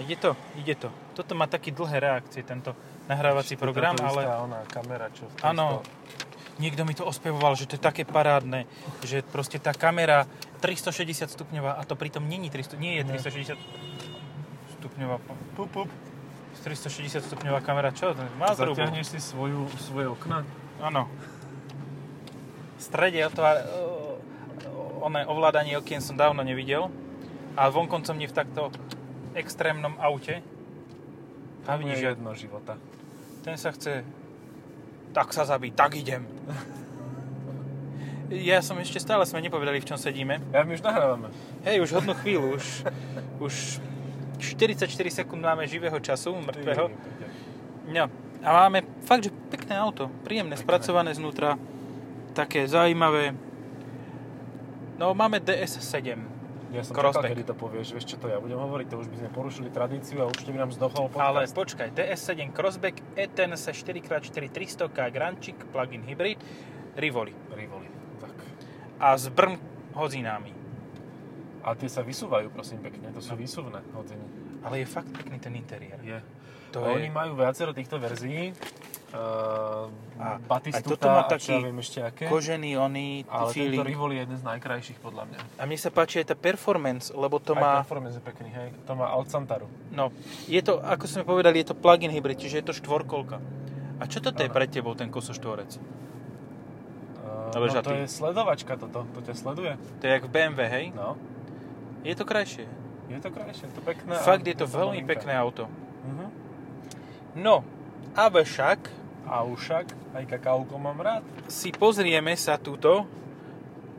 Ide to, ide to. Toto má taký dlhé reakcie, tento nahrávací program, Toto ale... ona kamera, čo Áno, niekto mi to ospevoval, že to je také parádne, že proste tá kamera 360 stupňová a to pritom není 300, nie je 360 stupňová. Pup, pup. 360 stupňová kamera, čo? Má zhruba. Zatiahneš si svoju, svoje okna? Áno. V strede otvár, oné ovládanie okien som dávno nevidel a vonkoncom nie v takto extrémnom aute. A vidíš, je jedno života. ten sa chce tak sa zabiť, tak idem. Ja som ešte stále sme nepovedali, v čom sedíme. Ja my už nahrávame. Hej, už hodnú chvíľu, už, už 44 sekúnd máme živého času, mŕtvého. No, a máme fakt, že pekné auto, príjemné, Pekné. spracované znútra, také zaujímavé. No, máme DS7. Ja som Crossback. čakal, kedy to povieš. Vieš, čo to ja budem hovoriť? To už by sme porušili tradíciu a určite by nám zdochol Ale podcast. počkaj, DS7 Crossback, E ETNS 4x4 300K Grančik, plug-in hybrid, Rivoli. Rivoli. Tak. A s Brn hodzinami. A tie sa vysúvajú, prosím pekne. To sú výsuvné hodziny. Ale je fakt pekný ten interiér. Je. To a je... Oni majú viacero týchto verzií. Uh, A Batistuta, má a čo ja viem ešte aké. Kožený oný Ale tento feeling. Rivoli je jeden z najkrajších podľa mňa. A mne sa páči aj tá performance, lebo to Aj má... performance je pekný, hej. To má Alcantaru. No, je to, ako sme povedali, je to plug-in hybrid, čiže je to štvorkolka. A čo toto je Áno. pre tebou, ten kosoštvorec? Uh, no to je sledovačka toto. To ťa sleduje. To je jak v BMW, hej? No. Je to krajšie. Je to krajšie, je to pekné. a Fakt je to veľmi malinké. pekné auto. Mhm. No, a však A však, aj kakauko mám rád. si pozrieme sa túto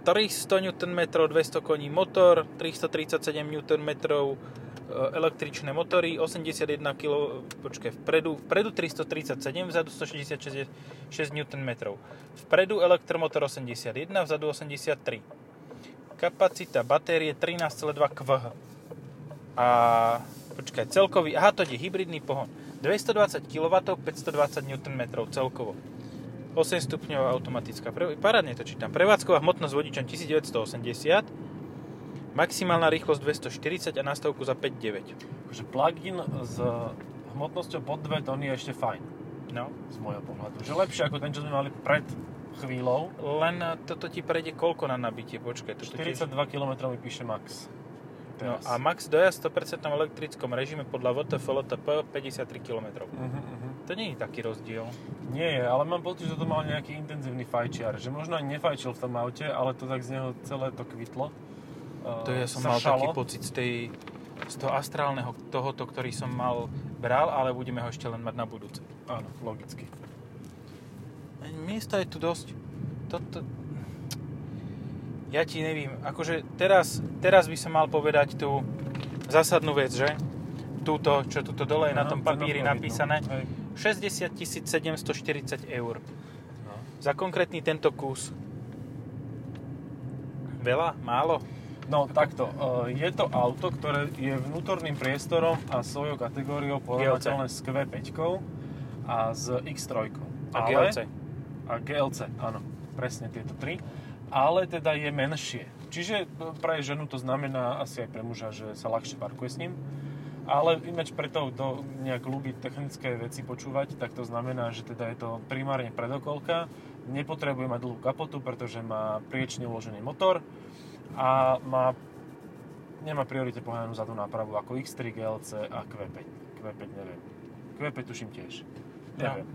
300 Nm, 200 koní motor, 337 Nm e, električné motory, 81 kg, počkaj, vpredu, vpredu 337, vzadu 166 Nm. Vpredu elektromotor 81, vzadu 83. Kapacita batérie 13,2 kWh. A počkaj, celkový, aha, to je hybridný pohon. 220 kW, 520 Nm celkovo. 8 stupňová automatická. Pre, parádne to čítam. Prevádzková hmotnosť vodičom 1980, maximálna rýchlosť 240 a nastavku za 5,9. Akože plug-in s hmotnosťou pod 2 tony je ešte fajn, No, z môjho pohľadu. Že lepšie ako ten, čo sme mali pred chvíľou. len toto ti prejde koľko na nabitie? Počkaj, toto 42 tiež... km mi píše max. No Teraz. a max dojazd 100% elektrickom režime podľa VTF LTP 53 km. Uh-huh, uh-huh. To nie je taký rozdiel. Nie je, ale mám pocit, že to mal nejaký intenzívny fajčiar. Že možno ani nefajčil v tom aute, ale to tak z neho celé to kvitlo. Uh, To ja som mal taký pocit z, tej, z toho astrálneho tohoto, ktorý som mal bral, ale budeme ho ešte len mať na budúce. Áno, logicky. Miesta je tu dosť. Toto... Ja ti nevím, akože teraz, teraz by som mal povedať tú zásadnú vec, že? Túto, čo tuto dole je na Aha, tom to papíri no. napísané. Hej. 60 740 eur. No. Za konkrétny tento kus. Veľa? Málo? No takto, e, je to auto, ktoré je vnútorným priestorom a svojou kategóriou porovnateľné s Q5 a s X3. A GLC. A GLC, áno, presne tieto tri. Ale teda je menšie. Čiže pre ženu to znamená asi aj pre muža, že sa ľahšie parkuje s ním. Ale ináč preto, kto nejak ľúbi technické veci počúvať, tak to znamená, že teda je to primárne predokolka, nepotrebuje mať dlhú kapotu, pretože má priečne uložený motor a má, nemá priorite pohananú zadnú nápravu ako X3 GLC a Q5. Q5 neviem. Q5 tuším tiež. Neviem.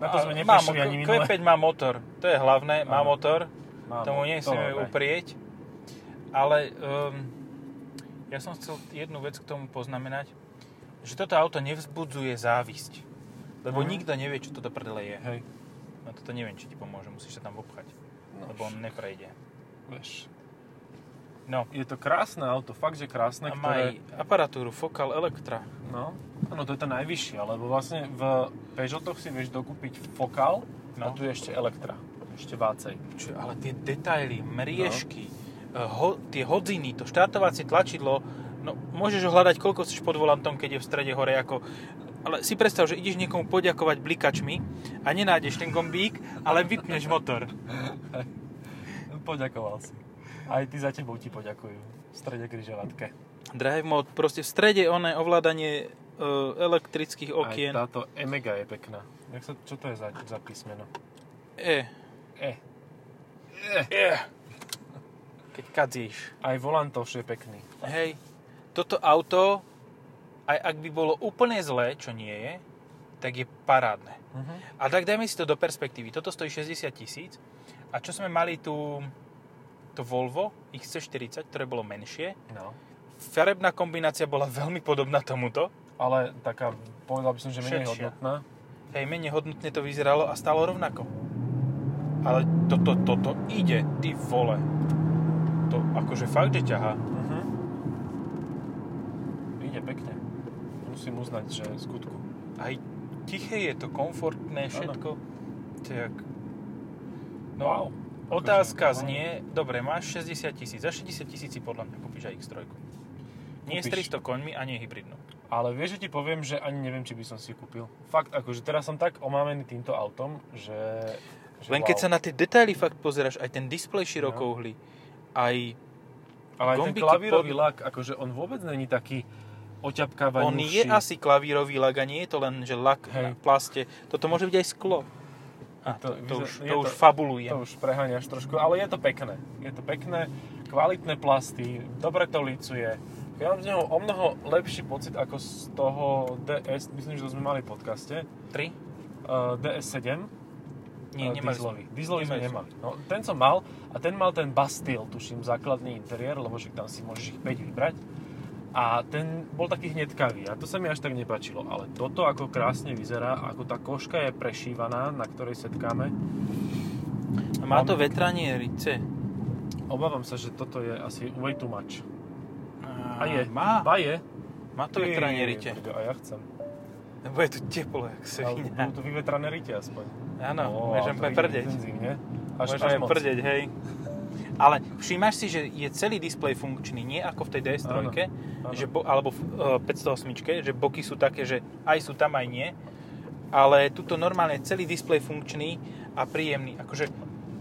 Na to sme motor- ani minule. Q5 má motor, to je hlavné, má Áno. motor, Mám, tomu to nechceme máme. uprieť. Ale um, ja som chcel jednu vec k tomu poznamenať, že toto auto nevzbudzuje závisť. Lebo Mhm. nikto nevie, čo to do prdele je. Hej, No toto neviem, či ti pomôže, musíš sa tam obchať. No, lebo on neprejde. vieš. No, Je to krásne auto, fakt, že krásne, a má ktoré... aparatúru Focal Electra. No, áno, to je tá najvyššia, lebo vlastne v Peugeotoch si vieš dokúpiť Focal a No. tu je ešte Elektra, ešte vácej. Čo, ale tie detaily, mriežky, No. eh, ho, tie hodziny, to štartovacie tlačidlo, no môžeš ho hľadať koľko chceš pod volantom, keď je v strede hore, ako... Ale si predstav, že ideš niekomu poďakovať blikačmi a nenájdeš ten gombík, ale vypneš motor. Poďakoval si. Aj ty za tebou ti poďakujú v strede križovatke. Drive mode, proste v strede oné ovládanie e, elektrických okien. Aj táto Emega je pekná. Jak sa, čo to je za, za písmeno? E. E. E. Keď kadzíš. Aj volantoš je pekný. Hej, toto auto, aj ak by bolo úplne zlé, čo nie je, tak je parádne. Uh-huh. A tak dajme si to do perspektívy. Toto stojí 60 tisíc. A čo sme mali tu to Volvo XC40, ktoré bolo menšie, No. farebná kombinácia bola veľmi podobná tomuto. Ale taká, povedal by som, že menej Širšia. hodnotná. Hej, menej hodnotne to vyzeralo a stalo rovnako. Ale toto, toto ide, ty vole. To akože fakt, že ťahá. Uh-huh. Ide pekne. Musím uznať, že skutku. Aj tiché je to, komfortné, všetko. To jak... No, Wow. otázka Akože, znie, dobre, máš 60 tisíc, za 60 tisíc si podľa mňa kúpiš aj X3. Nie s Kúpiš. 300 koňmi a nie hybridnú. Ale vieš, že ti poviem, že ani neviem, či by som si kúpil. Fakt, akože teraz som tak omámený týmto autom, že... že Len keď sa na tie detaily fakt pozeráš, aj ten displej širokouhly, aj Ale aj ten klavírový pod- lak, akože on vôbec není taký oťapkávaný. on je asi klavírový lak a nie je to len, že lak Hej. na plaste. Toto môže byť aj sklo. A To to, to, už, to- už fabulujem. To už preháňaš trošku, ale je to pekné. Je to pekné, kvalitné plasty, dobre to licuje. Ja mám z neho o mnoho lepší pocit ako z toho DS, myslím, že to sme mali v podcaste, 3? uh, DS7. Nie, uh, nemali dieselový. sme. Dieselový sme Nemali. No, ten som mal a ten mal ten Bastille, tuším, základný interiér, lebo že tam si môžeš ich 5 vybrať. A ten bol taký hnedkavý a to sa mi až tak nepáčilo. Ale toto ako krásne vyzerá, ako tá koška je prešívaná, na ktorej setkáme. A má to vetranie rice. Obávam sa, že toto je asi way too much. A A je. Má, Ba je. má to vetranie rite. A ja chcem. Bude tu teplo, jak Ale svina. budú tu vyvetrané rite aspoň. Áno, Ó, môžem ide prdeť. intenzívne. Až, až Môžeme moc. prdeť, hej. Ale všímaš si, že je celý displej funkčný, nie ako v tej DS3, Áno, áno. že bo, alebo v uh, 508, že boky sú také, že aj sú tam, aj nie. Ale tuto normálne celý displej funkčný a príjemný. Akože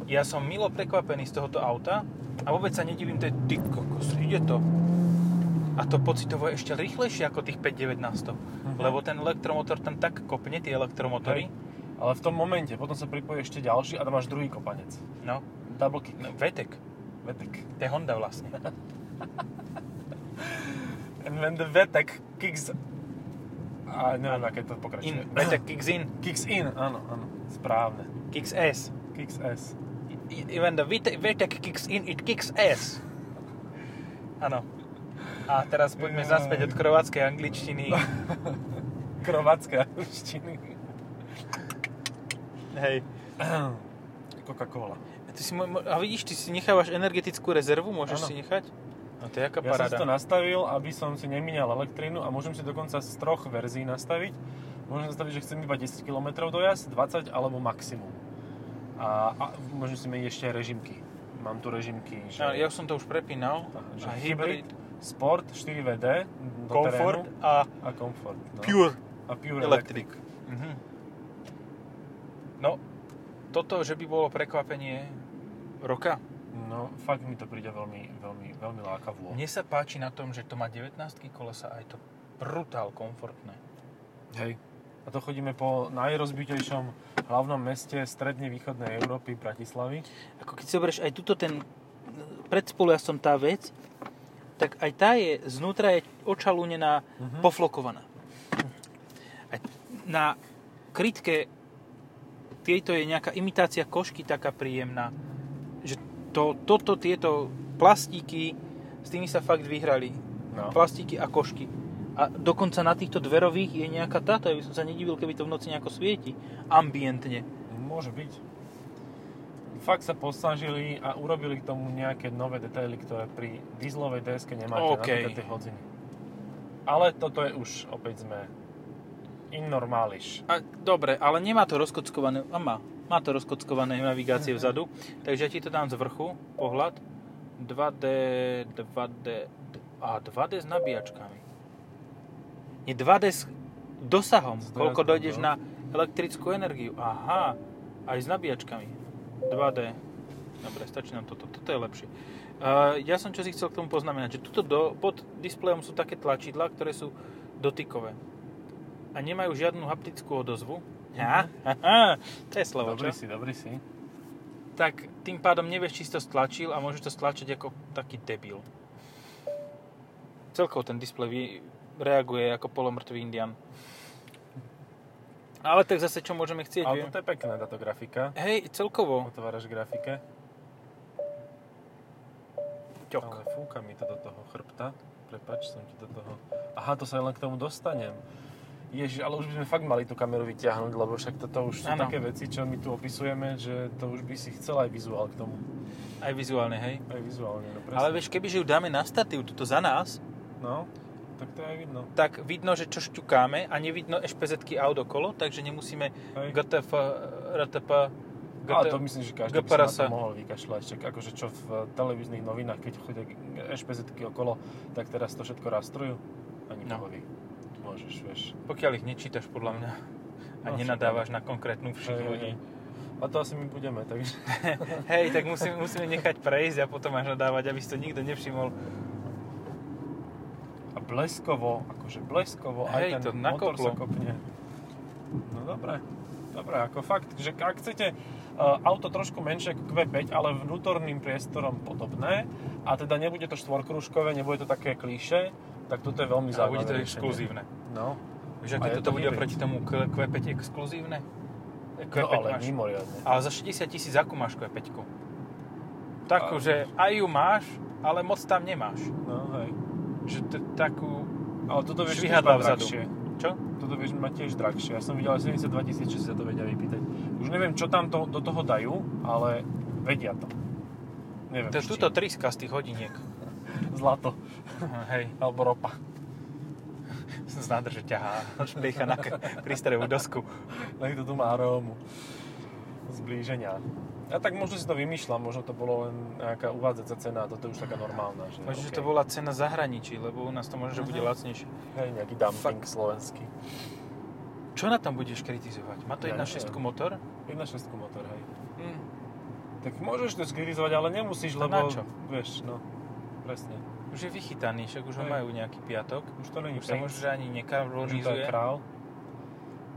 ja som milo prekvapený z tohoto auta a vôbec sa nedivím, to je ty kokos, ide to. A to pocitovo je ešte rýchlejšie ako tých 5.9 na 100. Mhm. Lebo ten elektromotor tam tak kopne, tie elektromotory. Ale v tom momente, potom sa pripojí ešte ďalší a tam máš druhý kopanec. No, Double kick. no Vetek. Vetek. To je Honda vlastne. And when the Vetek kicks... A neviem, aké to pokračuje. In, Vetek kicks in. Kicks in, áno, áno. Správne. Kicks S. Kicks S. When the Vetek kicks in, it kicks S. Áno. A teraz poďme zaspäť od krováckej angličtiny. Krovacké angličtiny. Hej. Coca-Cola. Ty si, a vidíš, ty si nechávaš energetickú rezervu, môžeš Áno. si nechať? No to je aká Ja som si paráda. to nastavil, aby som si nemíňal elektrínu a môžem si dokonca z troch verzií nastaviť. Môžem nastaviť, že chcem iba 10 km dojazd, 20 alebo maximum. A, a môžem si meniť ešte aj režimky. Mám tu režimky, že, A ja som to už prepínal. že A hybrid, hybrid, sport, 4WD, do comfort terénu a a comfort. No. pure A pure electric. electric. Mhm. No, toto, že by bolo prekvapenie roka, No, fakt mi to príde veľmi, veľmi, veľmi lákavo. mne sa páči na tom, že to má 19 kolesa a je to brutál komfortné. Hej. A to chodíme po najrozbitejšom hlavnom meste stredne východnej Európy, Bratislavy. Ako keď si zoberieš aj tuto ten predspolujazdcom tá vec, tak aj tá je, znútra je očalúnená, Mhm. poflokovaná. Aj na krytke tejto je nejaká imitácia košky taká príjemná, že to, toto, tieto plastíky, s tými sa fakt vyhrali. No. Plastíky a košky. A dokonca na týchto dverových je nejaká táto, ja by som sa nedivil, keby to v noci nejako svieti. Ambientne. Môže byť. Fakt sa posnažili a urobili k tomu nejaké nové detaily, ktoré pri dieselovej DSK nemáte OK. napríklad tie hodziny. Ale toto je už, opäť sme in. A, dobre, ale nemá to rozkockované, a má, má to rozkockované navigácie vzadu, takže ja ti to dám z vrchu, pohľad, 2D, 2D, a 2D s nabíjačkami. Nie 2D s dosahom, koľko dojdeš no. na elektrickú energiu. Aha, aj s nabíjačkami. 2D. Dobre, stačí nám toto, toto je lepšie. Uh, ja som čo si chcel k tomu poznamenať, že tuto do, pod displejom sú také tlačidlá, ktoré sú dotykové. A nemajú žiadnu haptickú odozvu. Ja? To je slovo, Dobrý čo? si, dobrý si. Tak tým pádom nevieš, či si to stlačil a môžeš to stlačiť ako taký debil. Celkovo ten displej reaguje ako polomrtvý indian. Ale tak zase čo môžeme chcieť? Ale toto je pekné, táto grafika. Hej, celkovo. Otváraš grafike. Ťok. Ale fúka mi to do toho chrbta. Prepač, som ti do toho... Aha, to sa len k tomu dostanem. Ježiš, ale už by sme fakt mali tú kameru vyťahnuť, lebo však toto už sú Áno. také veci, čo my tu opisujeme, že to už by si chcel aj vizuál k tomu. Aj vizuálne, hej. Aj vizuálne, no presne. Ale vieš, kebyže ju dáme na statív tuto za nás, No, tak to aj vidno. tak vidno, že čo šťukáme a nevidno ešpezetky aut okolo, takže nemusíme Hej. GTF, RTP, Ale GT... to myslím, že každý by sa na GPRS. to mohol vykašľať. Čak akože čo v televíznych novinách, keď chodia ešpezetky okolo, tak teraz to všetko rastrujú. Ani No. Bohovi. Môžeš, vieš. Pokiaľ ich nečítaš podľa mňa a No, nenadávaš na konkrétnu vši Hej, hej, ľudí. hej. A to asi my budeme, takže... Hej, tak musíme, musíme nechať prejsť a potom až nadávať, aby si to nikto nevšimol. A bleskovo, akože bleskovo, Hej, aj ten to motor nakoplo. sa kopne. No dobre, dobre, ako fakt, že ak chcete uh, auto trošku menšie ako Q5, ale vnútorným priestorom podobné, a teda nebude to štvorkružkové, nebude to také klíše, tak toto je veľmi A zaujímavé bude to exkluzívne. No, A aké toto to bude oproti tomu Q- Q5 exkluzívne? Q5 no ale máš. mimoriadne. Ale za 60 tisíc akú máš Q5? Takú, A- že aj ju máš, ale moc tam nemáš. No hej. Že t- takú... Ale toto vieš mať vzadu. drahšie. Čo? Toto vieš mať tiež drahšie. Ja som videl aj 72 tisíc, že si sa to vedia vypýtať. Už neviem, čo tam to, do toho dajú, ale vedia to. Neviem. To je tuto triska z tých hodiniek. Zlato. Hej, Alebo ropa. z nádrže ťahá šplícha na k- prístrojovú dosku. Nech to tu má arómu. Zblíženia. Ja tak možno si to vymýšľam, možno to bolo len nejaká uvádzacia cena a toto je už taká normálna. Že Možno, že okej. to bola cena zahraničí, lebo u nás to možno, že bude Mhm. lacnejšie. Hej, nejaký dumping slovenský. Čo na tom budeš kritizovať? Má to Ja 1.6 neviem. motor? 1.6 motor, hej. Hm. Tak môžeš to skritizovať, ale nemusíš, A lebo... na čo? Vieš, no. Presne. Už je vychytaný, však už ho Hej. majú nejaký piatok. Už to není Už sa Paint, možno, že ani už je to nekarbonizuje. král.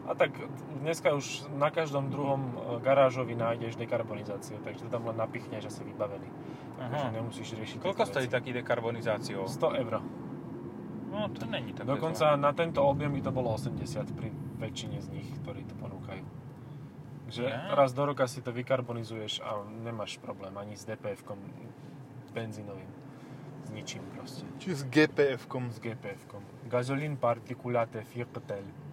A tak dneska už na každom druhom e, garážovi nájdeš dekarbonizáciu, takže to tam len napichneš a si vybavený. Takže nemusíš riešiť Koľko stojí taký dekarbonizáciou? 100 eur. No, to není také Dokonca na tento objem by to bolo 80 pri väčšine z nich, ktorí to ponúkajú. Že Ja. raz do roka si to vykarbonizuješ a nemáš problém ani s DPF-kom benzínovým. S ničím proste. Či s GPF-kom. S GPF-kom. Gasolín particulate firtel.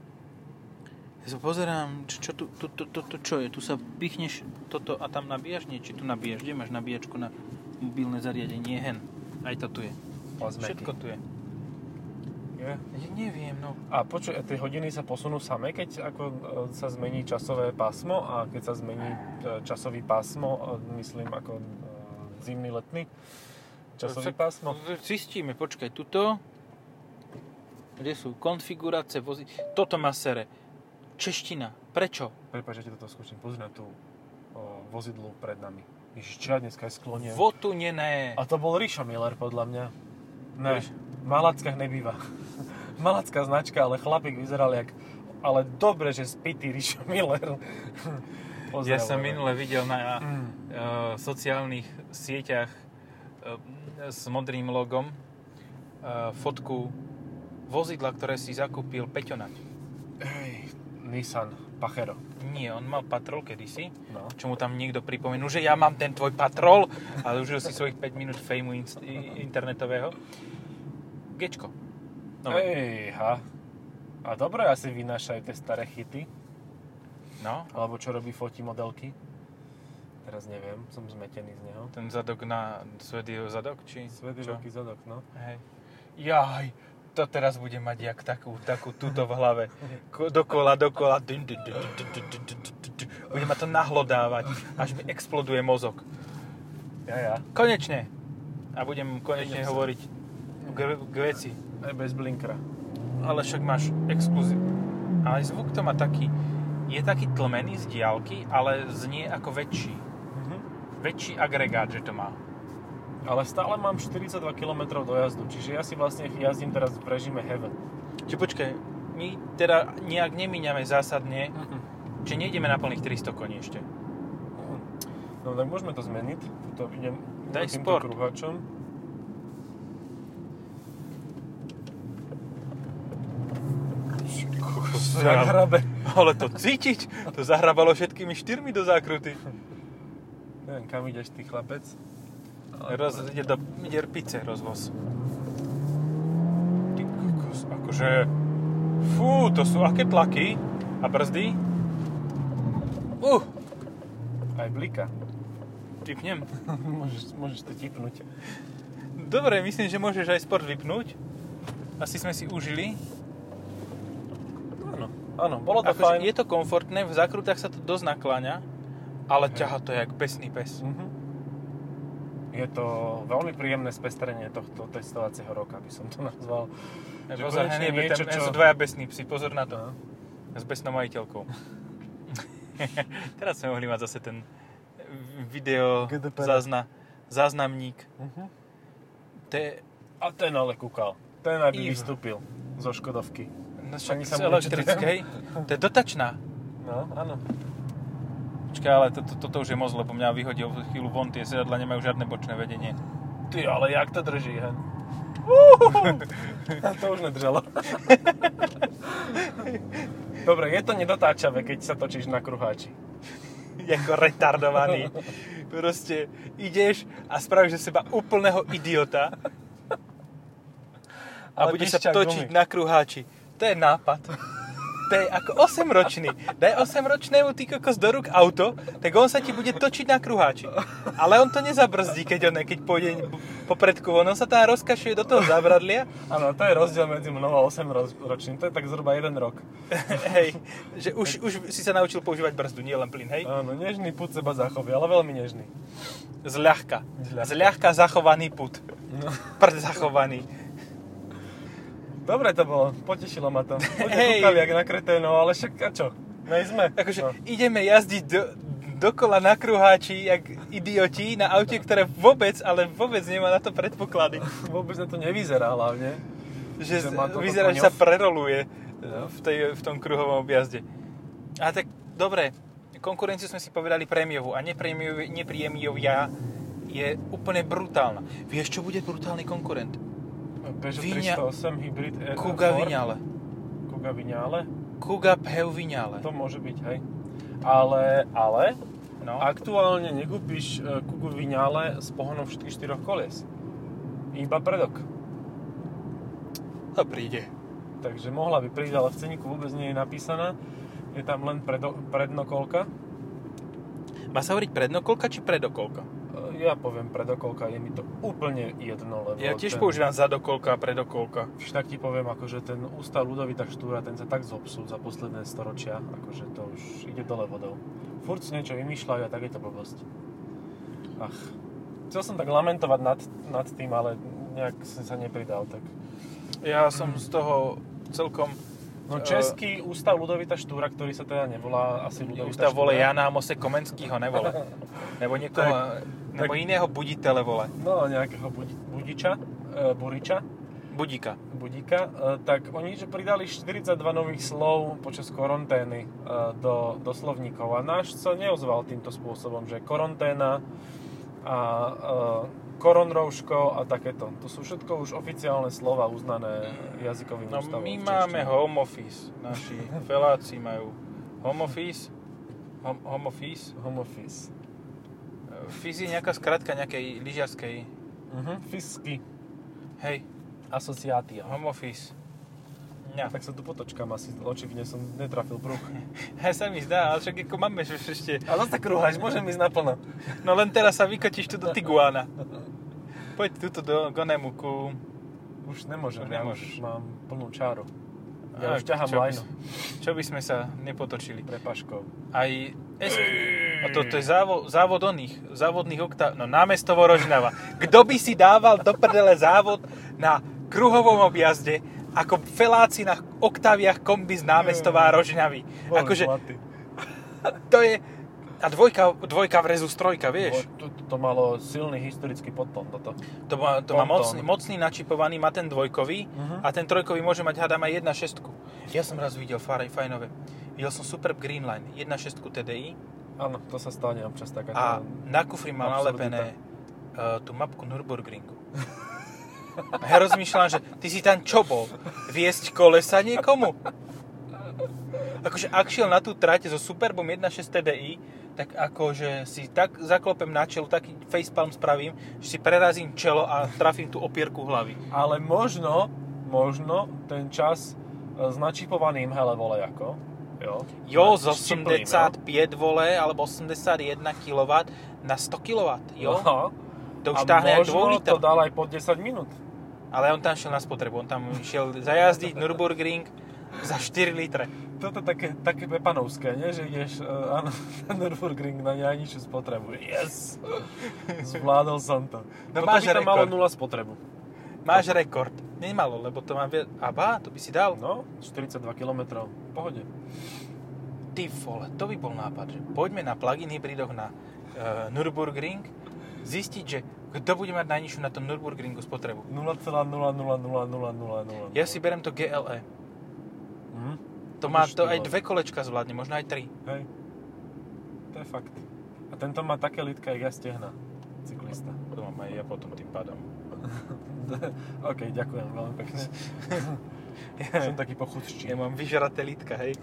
Ja sa pozerám, čo, čo tu, tu, tu, tu, tu, čo je? Tu sa pichneš toto a tam nabíjaš? Nie, či tu nabíjaš? Kde máš nabíjačku na mobilné zariadenie? Hen. Aj to tu je. Plazmeky. Všetko tu je. Je. Ja neviem, no. A počuj, tie hodiny sa posunú same, keď ako e, sa zmení časové pásmo a keď sa zmení e, časový pásmo, e, myslím ako e, zimný, letný časový Však pásmo. Zistíme, počkaj, tuto. Kde sú konfigurácie vozy? Toto má sere. Čeština. Prečo? Prepač, že ti toto skúsim. Pozri na tú o, vozidlu pred nami. Ježiš, čo ja dneska je sklonie. Votunené. A to bol Rišo Miller, podľa mňa. Ne, v Malackách nebýva. Malacká značka, ale chlapík vyzeral jak... Ale dobre, že spitý Rišo Miller. Ja som minule videl na Mm. uh, sociálnych sieťach uh, s modrým logom uh, fotku vozidla, ktoré si zakúpil Peťonať. Hej, Nissan Pachero. Nie, on mal patrol kedysi, No. čo mu tam niekto pripomenul, že ja mám ten tvoj patrol, ale užil si svojich 5 minút fejmu internetového. Gečko. No, Hej, ha. A dobre asi vynášajú tie staré chyty. no, Alebo čo robí fotí modelky. Teraz neviem, som zmetený z neho. ten zadok na jeho zadok, či veľký zadok, no. Hej. Jaj, to teraz bude mať jak takú, takú tuto v hlave. Dokola, dokola. Bude ma to nahlodávať, až mi exploduje mozog. Ja, ja. Konečne. A budem konečne Idem hovoriť k, k veci. Aj bez blinkra. Ale však máš exkluzív. Ale zvuk to má taký, je taký tlmený z diálky, ale znie ako väčší. Mm-hmm. Väčší agregát, že to má. Ale stále mám 42 km do jazdu, čiže ja si vlastne jazdím teraz v režime Heaven. Čiže počkaj, my teda nejak nemíňame zásadne, či nejdeme na plných 300 koní ešte. No tak môžeme to zmeniť. Tuto idem Daj sport. kruhačom. Jak hrabe. Ale to cítiť, to zahrabalo všetkými štyrmi do zákruty. Neviem, kam ideš ty chlapec. Roz, ide do ide pice rozvoz. Ty kokos, akože... Fú, to sú aké tlaky a brzdy. Uh, Aj blika. typnem. môžeš, môžeš to tipnúť. Dobre, myslím, že môžeš aj sport vypnúť. Asi sme si užili. Áno, áno, bolo to Akože fajn. je to komfortné, v zákrutách sa to dosť nakláňa, ale ťaha to jak besný pes. Mhm. Je to veľmi príjemné spestrenie tohto testovacieho roka, by som to nazval. Že Pozor, konečne niečo, čo... sú dvaja besní psi, pozor na to. No. S besnou majiteľkou. Teraz sme mohli mať zase ten video GDPR. zazna, záznamník. Mhm. To je A ten ale kúkal. Ten aby Iv. vystúpil zo Škodovky. no však z elektrickej. To je dotačná. No, áno. Počkaj, ale toto to, to, už je moc, lebo mňa vyhodil chvíľu von, tie sedadla nemajú žiadne bočné vedenie. Ty, ale jak to drží, hen? To už nedržalo. Dobre, je to nedotáčavé, keď sa točíš na kruháči. Jako retardovaný. Proste ideš a spravíš ze seba úplného idiota a Ale budeš sa točiť gumy. na kruháči. To je nápad. To je ako 8-ročný. Daj 8-ročnému ty kokos do rúk auto, tak on sa ti bude točiť na kruháči. Ale on to nezabrzdí, keď, on, keď pôjde po predku. On sa tam rozkašuje do toho zabradlia. Áno, to je rozdiel medzi mnou a 8 roz- ročným. To je tak zhruba jeden rok. Hej, že už, už si sa naučil používať brzdu, nie len plyn, hej? Áno, nežný put seba zachovie, ale veľmi nežný. Zľahka. Zľahka. Zľahka zachovaný put. No. Prd zachovaný. Dobre to bolo, potešilo ma to. Ľudia Hej. kúkali jak na kreténov, ale však a čo? Nejsme. Akože No. ideme jazdiť do, dokola na kruháči, jak idioti, na aute, ktoré vôbec, ale vôbec nemá na to predpoklady. Vôbec na to nevyzerá hlavne. Že Že toto vyzerá, že sa preroluje No. v, tej, v tom kruhovom objazde. A tak, dobre, konkurenciu sme si povedali prémiovú a neprémiov- neprémiovia je úplne brutálna. Vieš, čo bude brutálny konkurent? Peugeot Viňa- 308 Hybrid e- Kuga. Vignale. Kuga Vignale. Kuga Peu Vignale. To môže byť, hej. Ale, ale, No. aktuálne nekúpiš e, Kugu Vignale s pohonom všetkých štyroch kolies. Iba predok. To príde. Takže mohla by prísť, ale v ceníku vôbec nie je napísaná. Je tam len predo, prednokolka. Má sa hovoriť prednokolka či predokolka? E, Ja poviem predokolka, je mi to úplne jedno, lebo Ja tiež ten, používam zadokolka a predokolka. Tak ti poviem, akože ten ústav Ludovita Štúra, ten sa tak zopsul za posledné storočia, akože to už ide dole vodou. Furt si niečo vymýšľajú a tak je to blbosť. Ach, chcel som tak lamentovať nad, nad tým, ale nejak som sa nepridal, tak... Ja som z toho celkom... No Eh, český ústav Ludovita Štúra, ktorý sa teda nevolá asi Ludovita Ústav vole. Jana Mose Komenskýho nevole. Nebo niekoho, nebo tak- iného buditele vole. No, nejakého budi, budiča, e, buriča, Budíka. budíka, e, tak oni že pridali 42 nových slov počas korontény e, do, do slovníkov a náš sa neozval týmto spôsobom, že koronténa a e, koronrouško a takéto. To sú všetko už oficiálne slova uznané jazykovým No ústavom. my máme home office. Naši feláci majú home office. Home, home office. Home office. Fizz je nejaká skratka nejakej lyžiarskej. Mhm. Fisky. Hej, Asociátia. home office. Ja. Tak sa tu potočkám asi, očividne som netrafil pruh. Ja sa mi zdá, ale však ako máme ešte... A zase krúhaš, môžem ísť naplno. No len teraz sa vykočíš tu do Tiguana. Poď tuto do Gonemu ku... Už nemôžem, Už ja nemôžeš. už mám plnú čáru. Ja A už ťahám čo by, čo by sme sa nepotočili. pre paškov. Aj S... A to, to je závod, závod oných, závodných oktáv... No námestovo Rožnava. Kto by si dával do prdele závod na kruhovom objazde ako feláci na oktáviach kombi z námestová Rožňavy. Bože Akože, to je... A dvojka, dvojka versus trojka, vieš? To, to, to malo silný historický podton toto. To má, to má mocný, mocný načipovaný, má ten dvojkový Mhm. a ten trojkový môže mať, hádam, aj 1.6. Ja som raz videl fajnové. Videl som Superb Greenline, 1.6 TDI Áno, to sa stane občas taká. a na kufri absurdita. nalepené uh, tú mapku Nürburgringu. A ja rozmýšľam, že ty si tam čo bol? Viesť kolesa niekomu? Akože ak šiel na tú trate so Superbom 1.6 TDI, tak akože si tak zaklopem na čelo, taký facepalm spravím, že si prerazím čelo a trafím tú opierku hlavy. Ale možno, možno ten čas e, s načipovaným hele vole ako. Jo, Jo, z S čiplým, 85 vole, alebo 81 kW na 100 kW, jo? Aha. To už táhne aj 2 možno liter. to dal aj pod 10 minút. Ale on tam šiel na spotrebu, on tam šiel zajazdiť Nürburgring za 4 litre. Toto je také, také pepanovské, nie? Že ideš uh, na Nürburgring na najnižšiu spotrebu. Yes! Zvládol som to. No Toto máš by to malo rekord. nula spotrebu. Máš rekord. Nemalo, lebo to má viac... A bá, to by si dal. No, 42 km. Pohode. Ty vole, to by bol nápad, že poďme na plug-in hybridoch na uh, Nürburgring, zistiť, že kto bude mať najnižšiu na tom Nürburgringu spotrebu. 0,0000000. Ja si berem to GLE. Mhm. To má Už to aj dve kolečka zvládne, možno aj tri. Hej. To je fakt. A tento má také lítka, jak ja stehna. Cyklista. To mám aj ja potom tým pádom. OK, ďakujem veľmi pekne. Som taký pochudší. Ja mám vyžraté lítka, hej.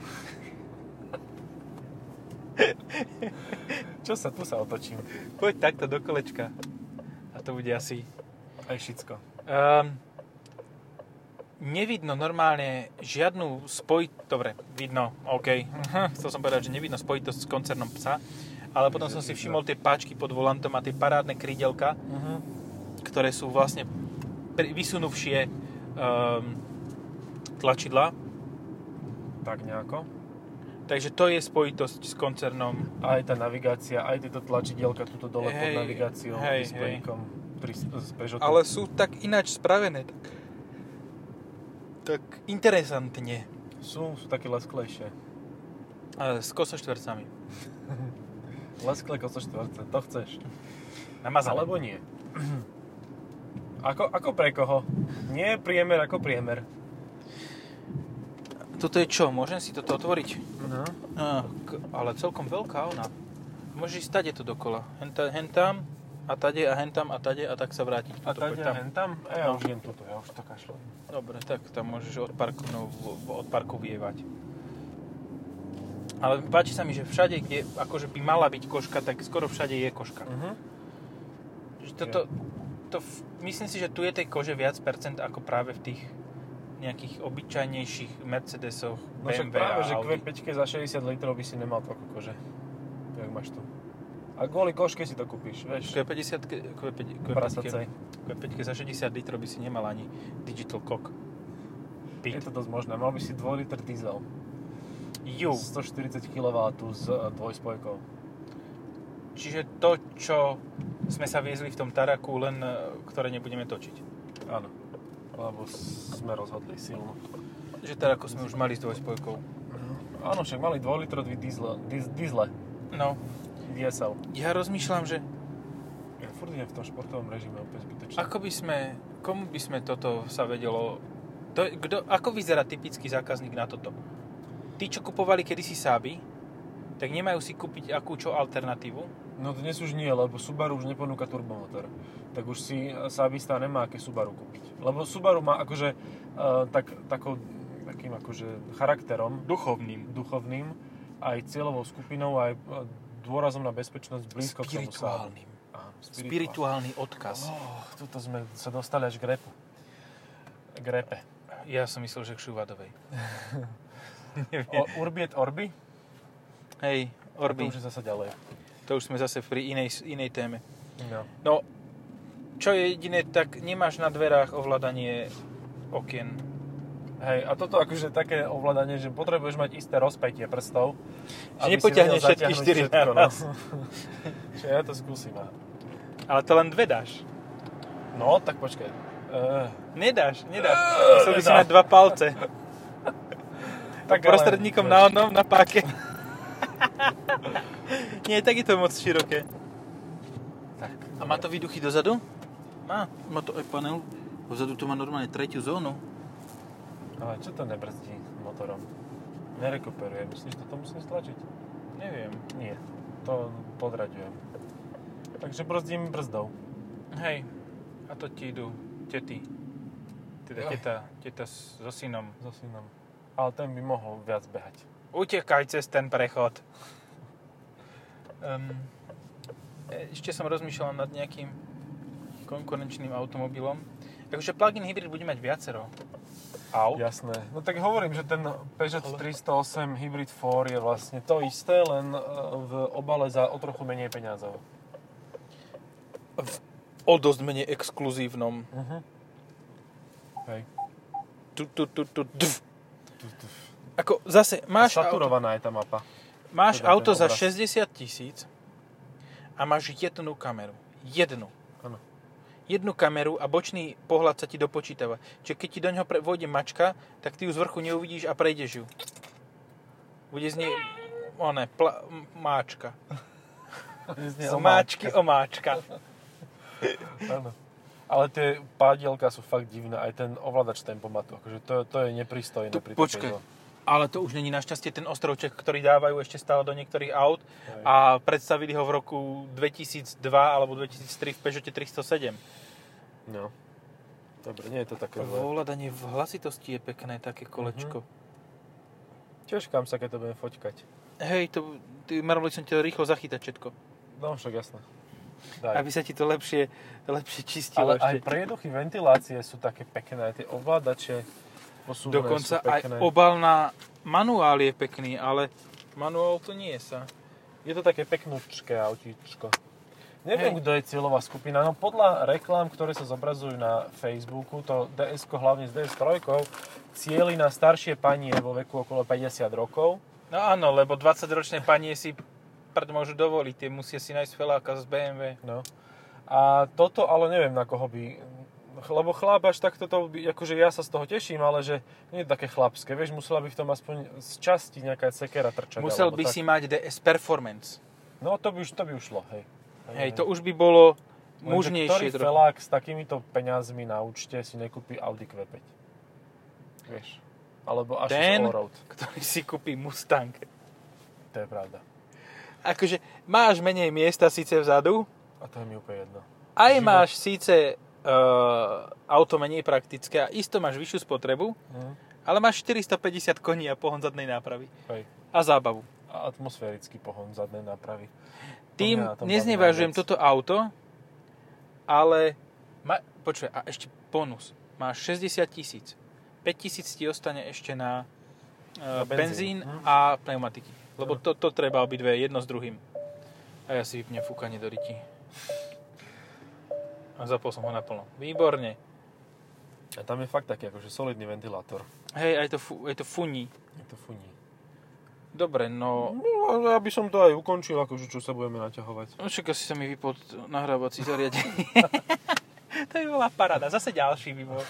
Čo sa, tu sa otočím. Poď takto do kolečka. A to bude asi... Aj šicko. Um, nevidno normálne žiadnu spoj... Dobre, vidno, OK. Chcel som povedať, že nevidno spojitosť s koncernom psa, ale potom som si všimol tie páčky pod volantom a tie parádne krídelka, Uh-huh. Ktoré sú vlastne vysunuvšie um, tlačidla. Tak nejako. Takže to je spojitosť s koncernom. Aj tá navigácia, aj tieto tlačidielka tuto dole pod Hej, navigáciou, hej, displejkom pri, Peugeotu. Ale sú tak ináč spravené. Tak, tak interesantne. Sú, sú také lesklejšie. A S kosoštvercami. Lesklé kosoštvorce, to chceš. Namazané. Alebo nie. Ako, ako pre koho? Nie priemer ako priemer. Toto je čo? Môžem si toto otvoriť? No. K- ale celkom veľká ona. Môžeš ísť tade to dokola. Hen, ta- hen tam a tade a hen tam a tade a tak sa vrátiť. A Tuto, poď a hen tam? A ja už idem tuto, ja už to kašlem. Dobre, tak tam môžeš od parku, no, od parku vievať. Ale páči sa mi, že všade, kde akože by mala byť koška, tak skoro všade je koška. Uh-huh. Toto, to, myslím si, že tu je tej kože viac percent ako práve v tých nejakých obyčajnejších Mercedesoch, No BMW práve, a že Audi. Q5 za 60 litrov by si nemal toľko kože. Jak máš tu. A kvôli koške si to kúpiš, vieš. Q50, Q5, Prasacej. Q5 za 60 litrov by si nemal ani digital cock. Je Pit. to dosť možné. Mal by si 2 liter diesel. Ju. 140 kW s dvojspojkou. Čiže to, čo sme sa viezli v tom Taraku, len e, ktoré nebudeme točiť. Áno. Lebo sme rozhodli silno. Že Taraku sme už mali s dvojspojkou. Áno, však mali 2 litrový diesel, diz, diesle. No, diesel. ja rozmýšľam, že Ja furt idem v tom športovom režime úplne zbytočne. ako by sme, komu by sme toto sa vedelo, to, kdo, ako vyzerá typický zákazník na toto? Tí, čo kupovali kedysi Sáby, tak nemajú si kúpiť akú čo alternatívu, No dnes už nie, lebo Subaru už neponúka turbomotor. Tak už si Sabista nemá aké Subaru kúpiť. Lebo Subaru má akože uh, tak, takou, takým akože charakterom duchovným. duchovným, aj cieľovou skupinou, aj uh, dôrazom na bezpečnosť blízko k tomu. Spirituálnym. Áno, Spirituálny odkaz. Oh, tuto sme sa dostali až k repu. K repe. Ja som myslel, že k Šuvadovej. O, urbi et Orbi? Hej, A Orbi, To už je zase ďalej. to už sme zase pri inej, inej téme. No. No, čo je jediné, tak nemáš na dverách ovládanie okien. Hej, a toto akože také ovládanie, že potrebuješ mať isté rozpätie prstov. Že nepotiahneš všetky zatiahnuť štyri všetko, no. Čiže ja to skúsim. a- Ale to len dve dáš. No, tak počkaj. Uh, Nedáš, nedáš. Musel by si mať dva palce. tak Prostredníkom na onom, na páke. Nie, tak je to moc široké. Tak. A má to výduchy dozadu? Má. Má to aj panel. Dozadu to má normálne tretiu zónu. Ale čo to nebrzdí motorom? Nerekuperuje. Myslíš, že to musím stlačiť? Neviem. Nie. To podraďujem. Takže brzdím brzdou. Hej. A to ti idú tety. Teda teta, teta s- so synom. So synom. Ale ten by mohol viac behať. Utekaj cez ten prechod. Um, ešte som rozmýšľal nad nejakým konkurenčným automobilom. Takže plug-in hybrid bude mať viacero aut. Jasné. No tak hovorím, že ten Peugeot 308 Hybrid 4 je vlastne to isté, len e, v obale za o trochu menej peňazov. V o dosť menej exkluzívnom. Uh-huh. Hej. Tu, tu, tu, tu, dv. Ako zase máš auto, Saturovaná je tá mapa. máš teda auto za obraz. 60 tisíc a máš jednu kameru. Jednu. Áno. jednu kameru a bočný pohľad sa ti dopočítava. Čiže keď ti do ňoho pre- vôjde mačka, tak ty ju z vrchu neuvidíš a prejdeš ju. Bude z nej one, pla, máčka. Z máčky omáčka. Áno. Ale tie pádielka sú fakt divné, aj ten ovládač tempomatu, akože to, to je nepristojné Tu, pri počkaj. Ale to už není našťastie ten ostrovček, ktorý dávajú ešte stále do niektorých aut a predstavili ho v roku 2002 alebo 2003 v Peugeote 307. No. Dobre, nie je to také zlé. Ovládanie v hlasitosti je pekné, také kolečko. Teškám sa, keď to budem foťkať. Hej, to, ty, mali som ti to rýchlo zachytať všetko. No však jasné. Daj. Aby sa ti to lepšie, lepšie čistilo Ale aj ešte. prieduchy ventilácie sú také pekné, aj tie ovládače posúvané Dokonca aj obal na manuál je pekný, ale manuál to nie je sa. Je to také peknúčké autíčko. Neviem, Hej. kto je cieľová skupina, no podľa reklám, ktoré sa zobrazujú na Facebooku, to ds hlavne s DS3, cieli na staršie panie vo veku okolo 50 rokov. No áno, lebo 20-ročné panie si prd môžu dovoliť, tie musia si nájsť feláka z BMW. No. A toto ale neviem, na koho by... Lebo chlap až takto to akože ja sa z toho teším, ale že nie je také chlapské, vieš, musela by v tom aspoň z časti nejaká sekera trčať. Musel by tak. si mať DS Performance. No to by už, to by už šlo, hej. Hej, to už by bolo Lenže mužnejšie ktorý trochu. felák s takýmito peňazmi na účte si nekúpi Audi Q5? Vieš. Alebo až Ten, Allroad. ktorý si kúpi Mustang. To je pravda. Akože máš menej miesta síce vzadu, A to je mi úplne jedno. aj Život- máš síce auto menej praktické a isto máš vyššiu spotrebu, Mhm. ale máš 450 koní a pohon zadnej nápravy. Hej. A zábavu. A atmosférický pohon zadnej nápravy. Tým neznevažujem toto auto, ale... Ma, počuj, a ešte bonus. Máš 60 tisíc. 5 tisíc ti ostane ešte na, uh, Na benzín, benzín. Hm. a pneumatiky. Lebo Hm. to, to treba obidve jedno s druhým. A ja si vypnem fúkanie do ryti. A zapol som ho naplno. Výborne. A tam je fakt taký akože solidný ventilátor. Hej, aj to, fu, aj to funí. Je to funí. Dobre, no... No, ale aby som to aj ukončil, akože čo sa budeme naťahovať. No však asi sa mi vypol t- nahrávací zariadenie. to by bola paráda. Zase ďalší by bol.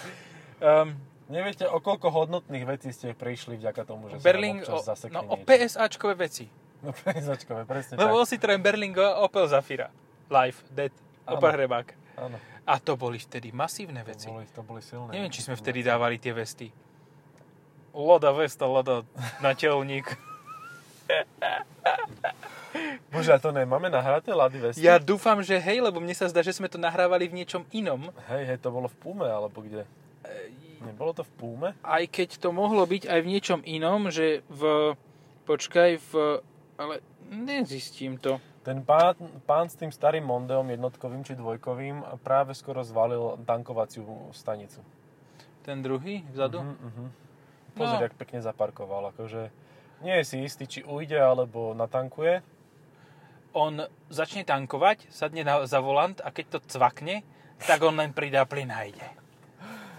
Um, Neviete, o koľko hodnotných vecí ste prišli vďaka tomu, že Berling, sa o, občas zasekne no o niečo. PSAčkové veci. No PSAčkové, presne Lebo tak. bol si Citroen Berlingo Opel Zafira. Live, dead. Opel Hrebák. Áno, A to boli vtedy masívne to veci. boli, to boli silné. Neviem, či sme vtedy dávali tie vesty. Loda vesta, loda naťelník. Bože, a to nemáme nahraté Lady Vesty? Ja dúfam, že hej, lebo mne sa zdá, že sme to nahrávali v niečom inom. Hej, hej, to bolo v Pume, alebo kde? Nebolo to v Pume? Aj keď to mohlo byť aj v niečom inom, že v... Počkaj, v... Ale nezistím to. Ten pán, pán s tým starým Mondeom, jednotkovým či dvojkovým, práve skoro zvalil tankovaciu stanicu. Ten druhý vzadu? Mhm, mhm. Pozri, No. jak pekne zaparkoval. Akože nie je si istý, či ujde, alebo natankuje. On začne tankovať, sadne na, za volant a keď to cvakne, tak on len pridá plyn a ide.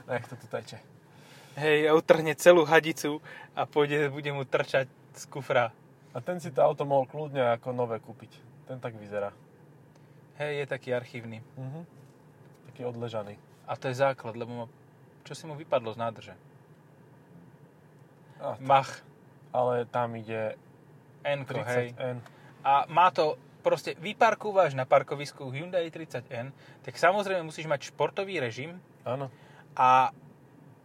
Nech to tu teče. Hej, a utrhne celú hadicu a pôjde, bude mu trčať z kufra. A ten si to auto mohol kľudne ako nové kúpiť. Ten tak vyzerá. Hej, je taký archívny. Mhm. Taký odležaný. A to je základ, lebo ma, čo si mu vypadlo z nádrže? A, Mach, ale tam ide n hej. 30N. a má to proste vyparkúvaš na parkovisku Hyundai 30N, tak samozrejme musíš mať športový režim Áno. a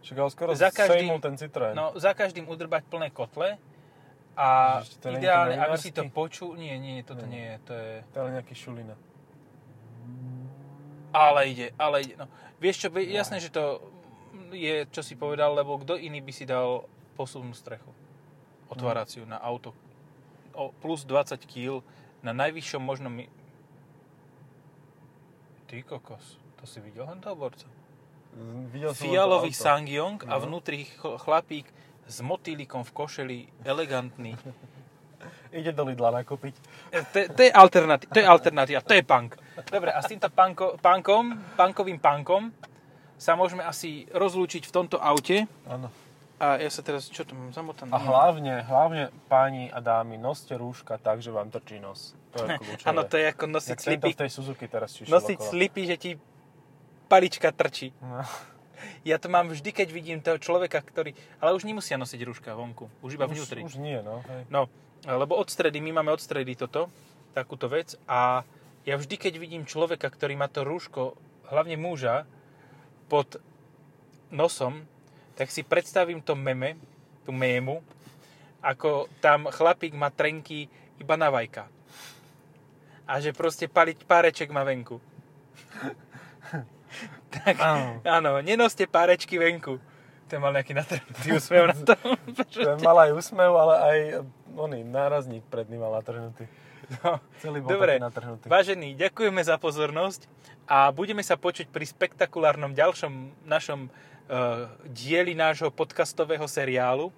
Však skoro Za každým- ten Citroen. no, za každým udrbať plné kotle a Ježiš, to ideálne, aby si to počul... Nie, nie, toto Nie. nie je, to je... To je nejaký šulina. Ale ide, ale ide. No, vieš čo, jasné, že to je, čo si povedal, lebo kto iný by si dal posunú strechu. Otváraciu na auto. O plus 20 kg na najvyššom možnom... mi- Ty kokos, to si videl hen toho borca? Videl som Fialový. Sangyong a No. vnútri ch- chlapík s motýlikom v košeli, elegantný. Ide do Lidla nakúpiť. E, To, je- to je alternatíva, to je alternatíva, to je punk. Dobre, a s týmto punko, punkom, punkovým punkom sa môžeme asi rozlúčiť v tomto aute. Áno. A ja sa teraz, čo to mám zamotané? A hlavne, hlavne páni a dámy, noste rúška tak, že vám trčí nos. To je kľúčové. Áno, to je ako nosiť slipy, v tej Suzuki teraz nosiť slipy, že ti palička trčí. No. Ja to mám vždy, keď vidím toho človeka, ktorý... Ale už nemusia nosiť rúška vonku, už iba Už, vnútri. už nie, no. Hej. No, lebo od stredy, my máme od stredy toto, takúto vec a ja vždy, keď vidím človeka, ktorý má to rúško, hlavne muža, pod nosom, tak si predstavím to meme, tú mému, ako tam chlapík má trenky iba na vajka. A že proste paliť páreček má venku. Tak, Áno. áno, nenoste párečky venku. To mal nejaký natrhnutý úsmev na tom. Ten mal aj úsmev, ale aj oný nárazník predný mal natrhnutý. No. Celý bol Dobre, natrhnutý. vážení, ďakujeme za pozornosť a budeme sa počuť pri spektakulárnom ďalšom našom uh, dieli nášho podcastového seriálu.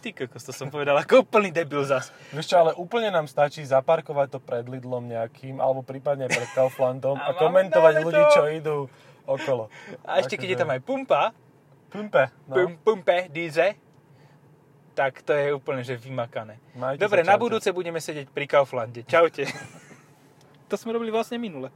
Ty kokos, to som povedal ako úplný debil zas. Vieš čo, ale úplne nám stačí zaparkovať to pred Lidlom nejakým, alebo prípadne pred Kauflandom A a, komentovať ľudí, to. čo idú okolo. A ešte keď je tam aj pumpa, Pumpe, no. pum, pumpe, díze, tak to je úplne že vymakané. Majte Dobre, sa, na budúce budeme sedieť pri Kauflande. Čaute. to sme robili vlastne minule.